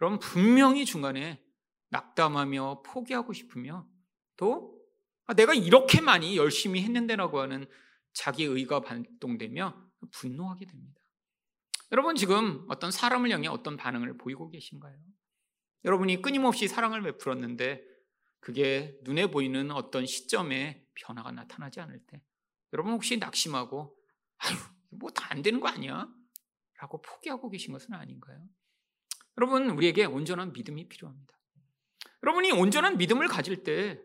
여러분 분명히 중간에 낙담하며 포기하고 싶으며 또 내가 이렇게 많이 열심히 했는데라고 하는 자기 의가 발동되며 분노하게 됩니다. 여러분 지금 어떤 사람을 향해 어떤 반응을 보이고 계신가요? 여러분이 끊임없이 사랑을 베풀었는데 그게 눈에 보이는 어떤 시점에 변화가 나타나지 않을 때 여러분 혹시 낙심하고 아유 뭐 다 안 되는 거 아니야? 라고 포기하고 계신 것은 아닌가요? 여러분 우리에게 온전한 믿음이 필요합니다. 여러분이 온전한 믿음을 가질 때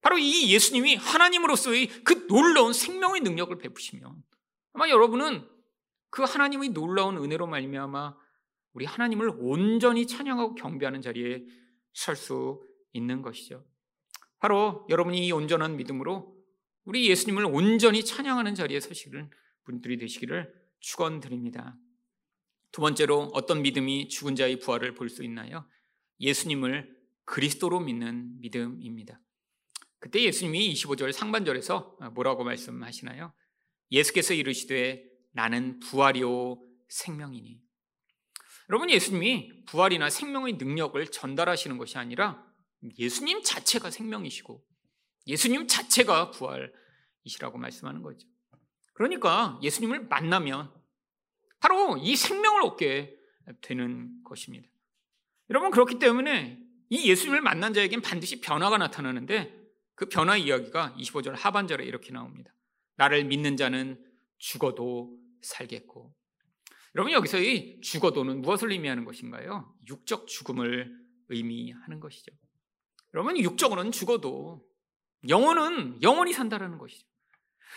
바로 이 예수님이 하나님으로서의 그 놀라운 생명의 능력을 베푸시면 아마 여러분은 그 하나님의 놀라운 은혜로 말미암아 우리 하나님을 온전히 찬양하고 경배하는 자리에 설 수 있는 것이죠. 바로 여러분이 이 온전한 믿음으로 우리 예수님을 온전히 찬양하는 자리에 서시는 분들이 되시기를 축원드립니다. 두 번째로 어떤 믿음이 죽은 자의 부활을 볼 수 있나요? 예수님을 그리스도로 믿는 믿음입니다. 그때 예수님이 25절 상반절에서 뭐라고 말씀하시나요? 예수께서 이르시되 나는 부활이요 생명이니. 여러분 예수님이 부활이나 생명의 능력을 전달하시는 것이 아니라 예수님 자체가 생명이시고 예수님 자체가 부활이시라고 말씀하는 거죠. 그러니까 예수님을 만나면 바로 이 생명을 얻게 되는 것입니다. 여러분 그렇기 때문에 이 예수님을 만난 자에겐 반드시 변화가 나타나는데 그 변화 이야기가 25절 하반절에 이렇게 나옵니다. 나를 믿는 자는 죽어도 살겠고. 여러분 여기서 이 죽어도는 무엇을 의미하는 것인가요? 육적 죽음을 의미하는 것이죠. 여러분 육적으로는 죽어도 영혼은 영원히 산다라는 것이죠.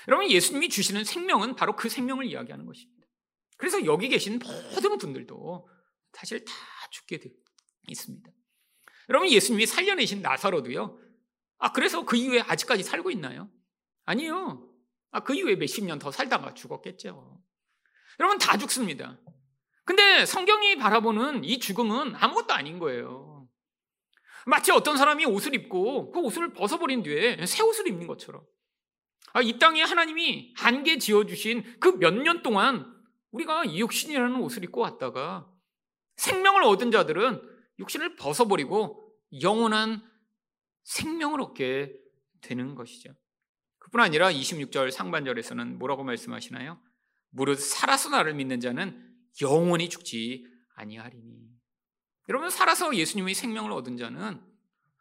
여러분 예수님이 주시는 생명은 바로 그 생명을 이야기하는 것입니다. 그래서 여기 계신 모든 분들도 사실 다 죽게 되어 있습니다. 여러분 예수님이 살려내신 나사로도요. 아 그래서 그 이후에 아직까지 살고 있나요? 아니요. 아, 그 이후에 몇십 년 더 살다가 죽었겠죠. 여러분 다 죽습니다. 근데 성경이 바라보는 이 죽음은 아무것도 아닌 거예요. 마치 어떤 사람이 옷을 입고 그 옷을 벗어버린 뒤에 새 옷을 입는 것처럼. 아, 이 땅에 하나님이 한계 지어주신 그 몇 년 동안 우리가 이 육신이라는 옷을 입고 왔다가 생명을 얻은 자들은 육신을 벗어버리고 영원한 생명을 얻게 되는 것이죠. 그뿐 아니라 26절 상반절에서는 뭐라고 말씀하시나요? 무릇 살아서 나를 믿는 자는 영원히 죽지 아니하리니. 여러분 살아서 예수님의 생명을 얻은 자는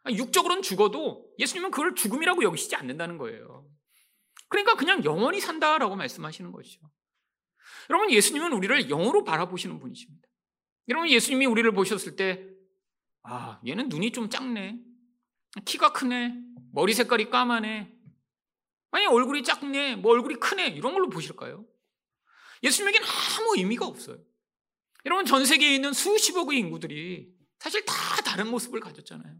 육적으로는 죽어도 예수님은 그걸 죽음이라고 여기시지 않는다는 거예요. 그러니까 그냥 영원히 산다라고 말씀하시는 것이죠. 여러분 예수님은 우리를 영으로 바라보시는 분이십니다. 여러분 예수님이 우리를 보셨을 때 아, 얘는 눈이 좀 작네. 키가 크네. 머리 색깔이 까마네. 아니 얼굴이 작네, 뭐 얼굴이 크네 이런 걸로 보실까요? 예수님에게는 아무 의미가 없어요. 여러분 전 세계에 있는 수십억의 인구들이 사실 다 다른 모습을 가졌잖아요.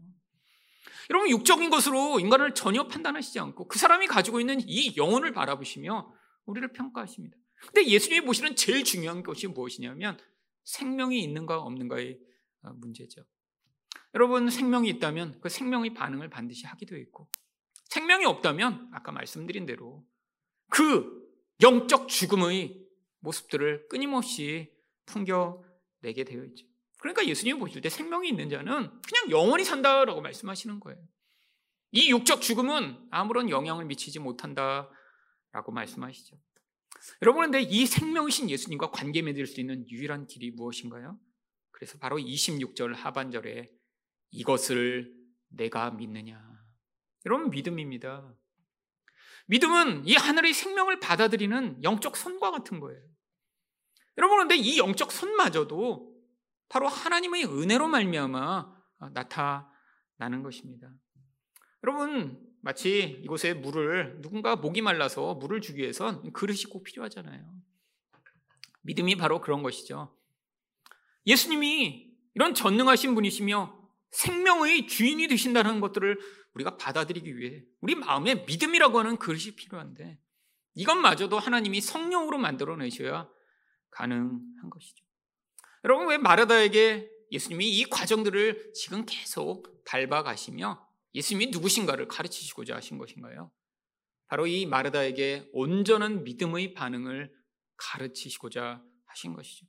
여러분 육적인 것으로 인간을 전혀 판단하시지 않고 그 사람이 가지고 있는 이 영혼을 바라보시며 우리를 평가하십니다. 근데 예수님이 보시는 제일 중요한 것이 무엇이냐면 생명이 있는가 없는가의 어, 문제죠. 여러분 생명이 있다면 그 생명의 반응을 반드시 되어 있고 생명이 없다면 아까 말씀드린 대로 그 영적 죽음의 모습들을 끊임없이 풍겨내게 되어 있죠. 그러니까 예수님이 보실 때 생명이 있는 자는 그냥 영원히 산다라고 말씀하시는 거예요. 이 육적 죽음은 아무런 영향을 미치지 못한다라고 말씀하시죠. 여러분, 근데 이 생명이신 예수님과 관계 맺을 수 있는 유일한 길이 무엇인가요? 그래서 바로 26절 하반절에 이것을 내가 믿느냐. 여러분 믿음입니다. 믿음은 이 하늘의 생명을 받아들이는 영적 손과 같은 거예요. 여러분 그런데 이 영적 손마저도 바로 하나님의 은혜로 말미암아 나타나는 것입니다. 여러분 마치 이곳에 물을 누군가 목이 말라서 물을 주기 위해선 그릇이 꼭 필요하잖아요. 믿음이 바로 그런 것이죠. 예수님이 이런 전능하신 분이시며 생명의 주인이 되신다는 것들을 우리가 받아들이기 위해 우리 마음에 믿음이라고 하는 그릇이 필요한데 이것마저도 하나님이 성령으로 만들어 내셔야 가능한 것이죠. 여러분 왜 마르다에게 예수님이 이 과정들을 지금 계속 밟아가시며 예수님이 누구신가를 가르치시고자 하신 것인가요? 바로 이 마르다에게 온전한 믿음의 반응을 가르치시고자 하신 것이죠.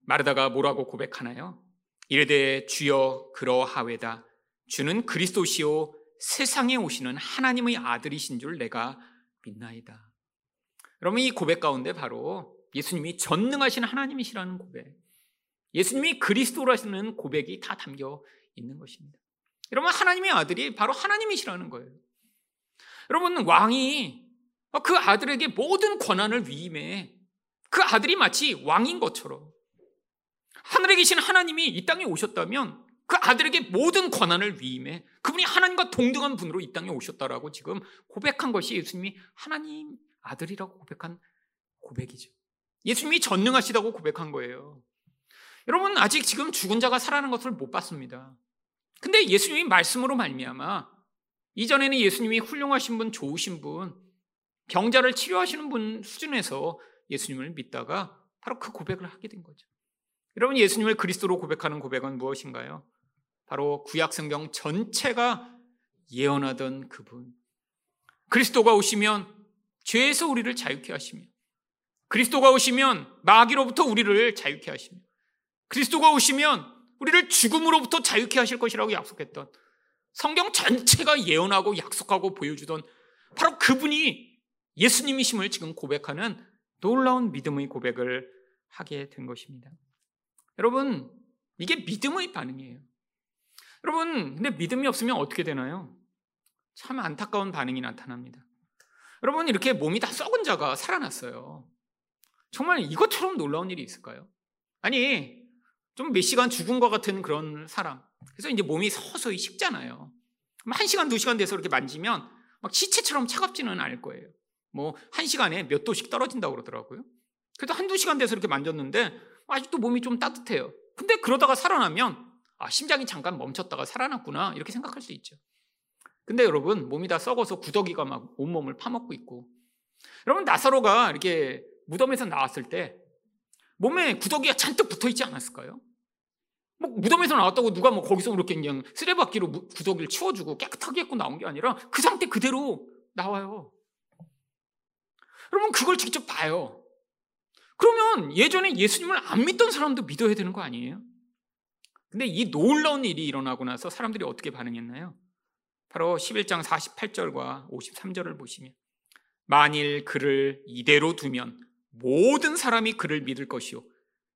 마르다가 뭐라고 고백하나요? 이르되 주여 그러하외다. 주는 그리스도시요 세상에 오시는 하나님의 아들이신 줄 내가 믿나이다. 여러분 이 고백 가운데 바로 예수님이 전능하신 하나님이시라는 고백, 예수님이 그리스도라시는 고백이 다 담겨 있는 것입니다. 여러분 하나님의 아들이 바로 하나님이시라는 거예요. 여러분 왕이 그 아들에게 모든 권한을 위임해 그 아들이 마치 왕인 것처럼 하늘에 계신 하나님이 이 땅에 오셨다면 그 아들에게 모든 권한을 위임해 그분이 하나님과 동등한 분으로 이 땅에 오셨다라고 지금 고백한 것이 예수님이 하나님 아들이라고 고백한 고백이죠. 예수님이 전능하시다고 고백한 거예요. 여러분 아직 지금 죽은 자가 살아난 것을 못 봤습니다. 근데 예수님이 말씀으로 말미암아 이전에는 예수님이 훌륭하신 분, 좋으신 분, 병자를 치료하시는 분 수준에서 예수님을 믿다가 바로 그 고백을 하게 된 거죠. 여러분 예수님을 그리스도로 고백하는 고백은 무엇인가요? 바로 구약 성경 전체가 예언하던 그분. 그리스도가 오시면 죄에서 우리를 자유케 하시며 그리스도가 오시면 마귀로부터 우리를 자유케 하시며 그리스도가 오시면 우리를 죽음으로부터 자유케 하실 것이라고 약속했던 성경 전체가 예언하고 약속하고 보여주던 바로 그분이 예수님이심을 지금 고백하는 놀라운 믿음의 고백을 하게 된 것입니다. 여러분, 이게 믿음의 반응이에요. 여러분, 근데 믿음이 없으면 어떻게 되나요? 참 안타까운 반응이 나타납니다. 여러분, 이렇게 몸이 다 썩은 자가 살아났어요. 정말 이것처럼 놀라운 일이 있을까요? 아니, 좀 몇 시간 죽은 것 같은 그런 사람. 그래서 이제 몸이 서서히 식잖아요. 한 시간, 두 시간 돼서 이렇게 만지면 막 시체처럼 차갑지는 않을 거예요. 뭐, 한 시간에 몇 도씩 떨어진다고 그러더라고요. 그래도 한두 시간 돼서 이렇게 만졌는데 아직도 몸이 좀 따뜻해요. 근데 그러다가 살아나면 아, 심장이 잠깐 멈췄다가 살아났구나. 이렇게 생각할 수 있죠. 근데 여러분, 몸이 다 썩어서 구더기가 막 온몸을 파먹고 있고. 여러분, 나사로가 이렇게 무덤에서 나왔을 때 몸에 구더기가 잔뜩 붙어 있지 않았을까요? 뭐 무덤에서 나왔다고 누가 뭐 거기서 그렇게 그냥 쓰레받기로 구더기를 치워주고 깨끗하게 했고 나온 게 아니라 그 상태 그대로 나와요. 여러분, 그걸 직접 봐요. 그러면 예전에 예수님을 안 믿던 사람도 믿어야 되는 거 아니에요? 근데 이 놀라운 일이 일어나고 나서 사람들이 어떻게 반응했나요? 바로 11장 48절과 53절을 보시면 만일 그를 이대로 두면 모든 사람이 그를 믿을 것이요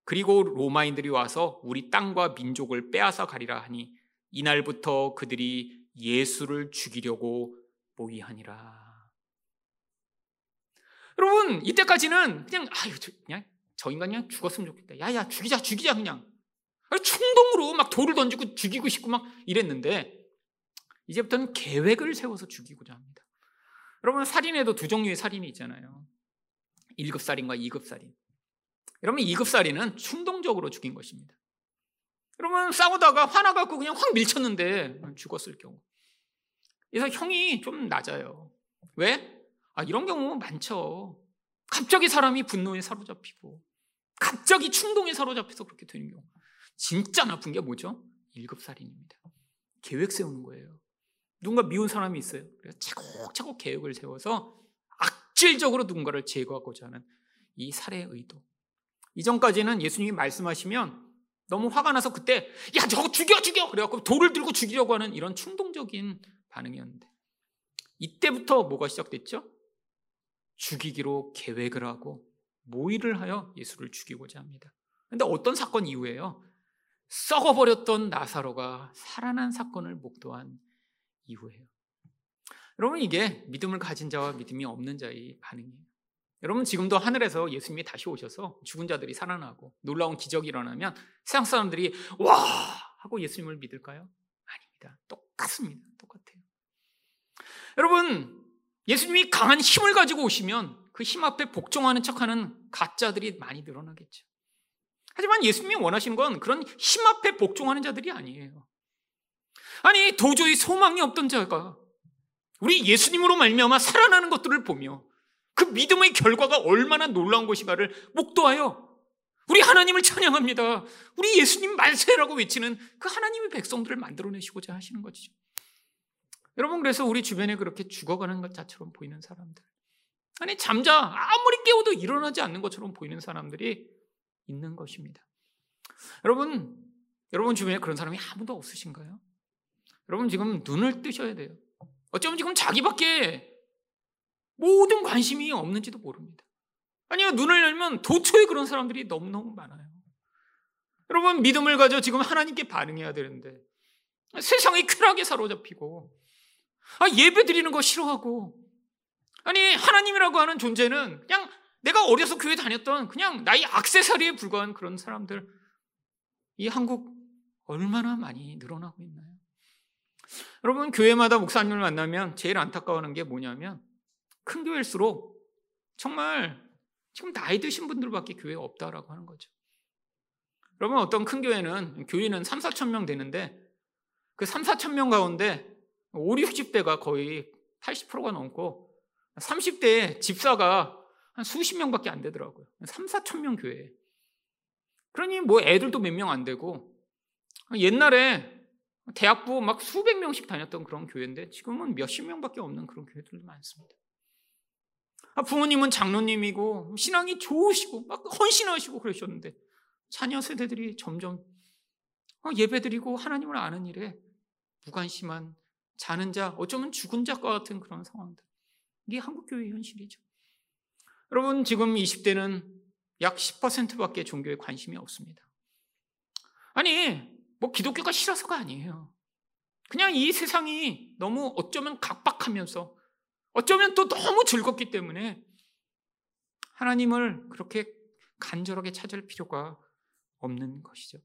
그리고 로마인들이 와서 우리 땅과 민족을 빼앗아 가리라 하니 이날부터 그들이 예수를 죽이려고 모의하니라. 여러분 이때까지는 그냥 아유 그냥 저 인간 그냥 죽었으면 좋겠다. 야 야 죽이자 죽이자 그냥 충동으로 막 돌을 던지고 죽이고 싶고 막 이랬는데 이제부터는 계획을 세워서 죽이고자 합니다. 여러분 살인에도 두 종류의 살인이 있잖아요. 1급 살인과 2급 살인. 여러분 2급 살인은 충동적으로 죽인 것입니다. 여러분 싸우다가 화나갖고 그냥 확 밀쳤는데 죽었을 경우. 그래서 형이 좀 낮아요. 왜? 아, 이런 경우 많죠. 갑자기 사람이 분노에 사로잡히고, 갑자기 충동에 사로잡혀서 그렇게 되는 경우. 진짜 나쁜 게 뭐죠? 1급 살인입니다. 계획 세우는 거예요. 누군가 미운 사람이 있어요. 그래서 차곡차곡 계획을 세워서 악질적으로 누군가를 제거하고자 하는 이 살해의 의도. 이전까지는 예수님이 말씀하시면 너무 화가 나서 그때 야 저거 죽여 죽여 그래갖고 돌을 들고 죽이려고 하는 이런 충동적인 반응이었는데 이때부터 뭐가 시작됐죠? 죽이기로 계획을 하고 모의를 하여 예수를 죽이고자 합니다. 근데 어떤 사건 이후에요? 썩어버렸던 나사로가 살아난 사건을 목도한 이후에요. 여러분 이게 믿음을 가진 자와 믿음이 없는 자의 반응이에요. 여러분 지금도 하늘에서 예수님이 다시 오셔서 죽은 자들이 살아나고 놀라운 기적이 일어나면 세상 사람들이 와 하고 예수님을 믿을까요? 아닙니다. 똑같습니다. 똑같아요. 여러분 예수님이 강한 힘을 가지고 오시면 그 힘 앞에 복종하는 척하는 가짜들이 많이 늘어나겠죠. 하지만 예수님이 원하시는 건 그런 힘 앞에 복종하는 자들이 아니에요. 아니 도저히 소망이 없던 자가 우리 예수님으로 말미암아 살아나는 것들을 보며 그 믿음의 결과가 얼마나 놀라운 것인가를 목도하여 우리 하나님을 찬양합니다. 우리 예수님 만세라고 외치는 그 하나님의 백성들을 만들어내시고자 하시는 것이죠. 여러분 그래서 우리 주변에 그렇게 죽어가는 것 자처럼 보이는 사람들 아니 잠자 아무리 깨워도 일어나지 않는 것처럼 보이는 사람들이 있는 것입니다. 여러분 여러분 주변에 그런 사람이 아무도 없으신가요? 여러분 지금 눈을 뜨셔야 돼요. 어쩌면 지금 자기밖에 모든 관심이 없는지도 모릅니다. 아니요, 눈을 열면 도처에 그런 사람들이 너무너무 많아요. 여러분, 믿음을 가져 지금 하나님께 반응해야 되는데, 세상의 쾌락에 사로잡히고, 아, 예배 드리는 거 싫어하고, 아니, 하나님이라고 하는 존재는 그냥 내가 어려서 교회 다녔던 그냥 나의 악세사리에 불과한 그런 사람들, 이 한국 얼마나 많이 늘어나고 있나요? 여러분, 교회마다 목사님을 만나면 제일 안타까워하는 게 뭐냐면, 큰 교회일수록 정말 지금 나이 드신 분들밖에 교회가 없다라고 하는 거죠. 여러분 어떤 큰 교회는 교회는 3, 4천 명 되는데 그 3, 4천 명 가운데 5, 60대가 거의 80%가 넘고 30대에 집사가 한 수십 명밖에 안 되더라고요. 3, 4천 명 교회. 그러니 뭐 애들도 몇 명 안 되고 옛날에 대학부 막 수백 명씩 다녔던 그런 교회인데 지금은 몇십 명밖에 없는 그런 교회들도 많습니다. 아, 부모님은 장로님이고 신앙이 좋으시고 막 헌신하시고 그러셨는데 자녀 세대들이 점점 어, 예배드리고 하나님을 아는 일에 무관심한 자는 자, 어쩌면 죽은 자과 같은 그런 상황들. 이게 한국 교회의 현실이죠. 여러분, 지금 20대는 약 10%밖에 종교에 관심이 없습니다. 아니, 뭐 기독교가 싫어서가 아니에요. 그냥 이 세상이 너무 어쩌면 각박하면서 어쩌면 또 너무 즐겁기 때문에 하나님을 그렇게 간절하게 찾을 필요가 없는 것이죠.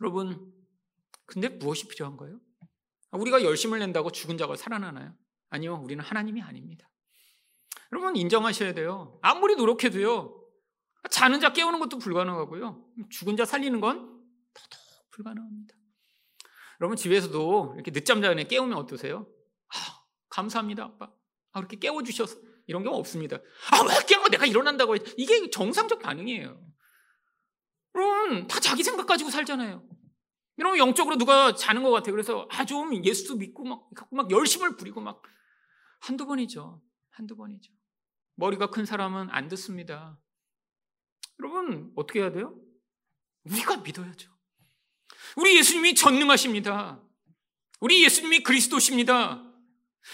여러분, 근데 무엇이 필요한가요? 우리가 열심을 낸다고 죽은 자가 살아나나요? 아니요, 우리는 하나님이 아닙니다. 여러분, 인정하셔야 돼요. 아무리 노력해도요, 자는 자 깨우는 것도 불가능하고요, 죽은 자 살리는 건 불가능합니다. 여러분, 집에서도 이렇게 늦잠 자는 깨우면 어떠세요? 아, 감사합니다, 아빠. 아, 그렇게 깨워 주셔서. 이런 경우 없습니다. 아, 왜 깨워? 내가 일어난다고. 이게 정상적 반응이에요. 그럼 다 자기 생각 가지고 살잖아요. 여러분, 영적으로 누가 자는 것 같아요. 그래서, 아, 좀 예수 믿고 막, 막 열심을 부리고 막. 한두 번이죠. 한두 번이죠. 머리가 큰 사람은 안 듣습니다. 여러분, 어떻게 해야 돼요? 우리가 믿어야죠. 우리 예수님이 전능하십니다. 우리 예수님이 그리스도십니다.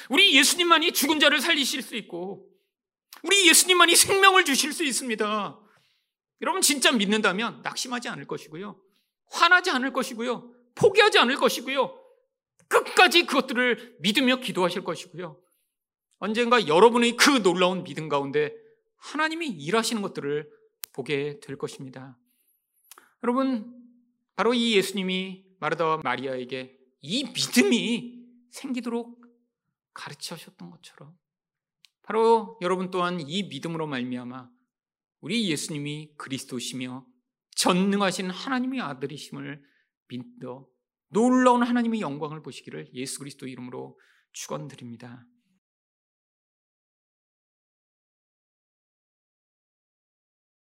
우리 예수님만이 죽은 자를 살리실 수 있고, 우리 예수님만이 생명을 주실 수 있습니다. 여러분, 진짜 믿는다면 낙심하지 않을 것이고요. 화나지 않을 것이고요. 포기하지 않을 것이고요. 끝까지 그것들을 믿으며 기도하실 것이고요. 언젠가 여러분의 그 놀라운 믿음 가운데 하나님이 일하시는 것들을 보게 될 것입니다. 여러분, 바로 이 예수님이 마르다와 마리아에게 이 믿음이 생기도록 가르치셨던 것처럼 바로 여러분 또한 이 믿음으로 말미암아 우리 예수님이 그리스도시며 전능하신 하나님의 아들이심을 믿어 놀라운 하나님의 영광을 보시기를 예수 그리스도 이름으로 축원드립니다.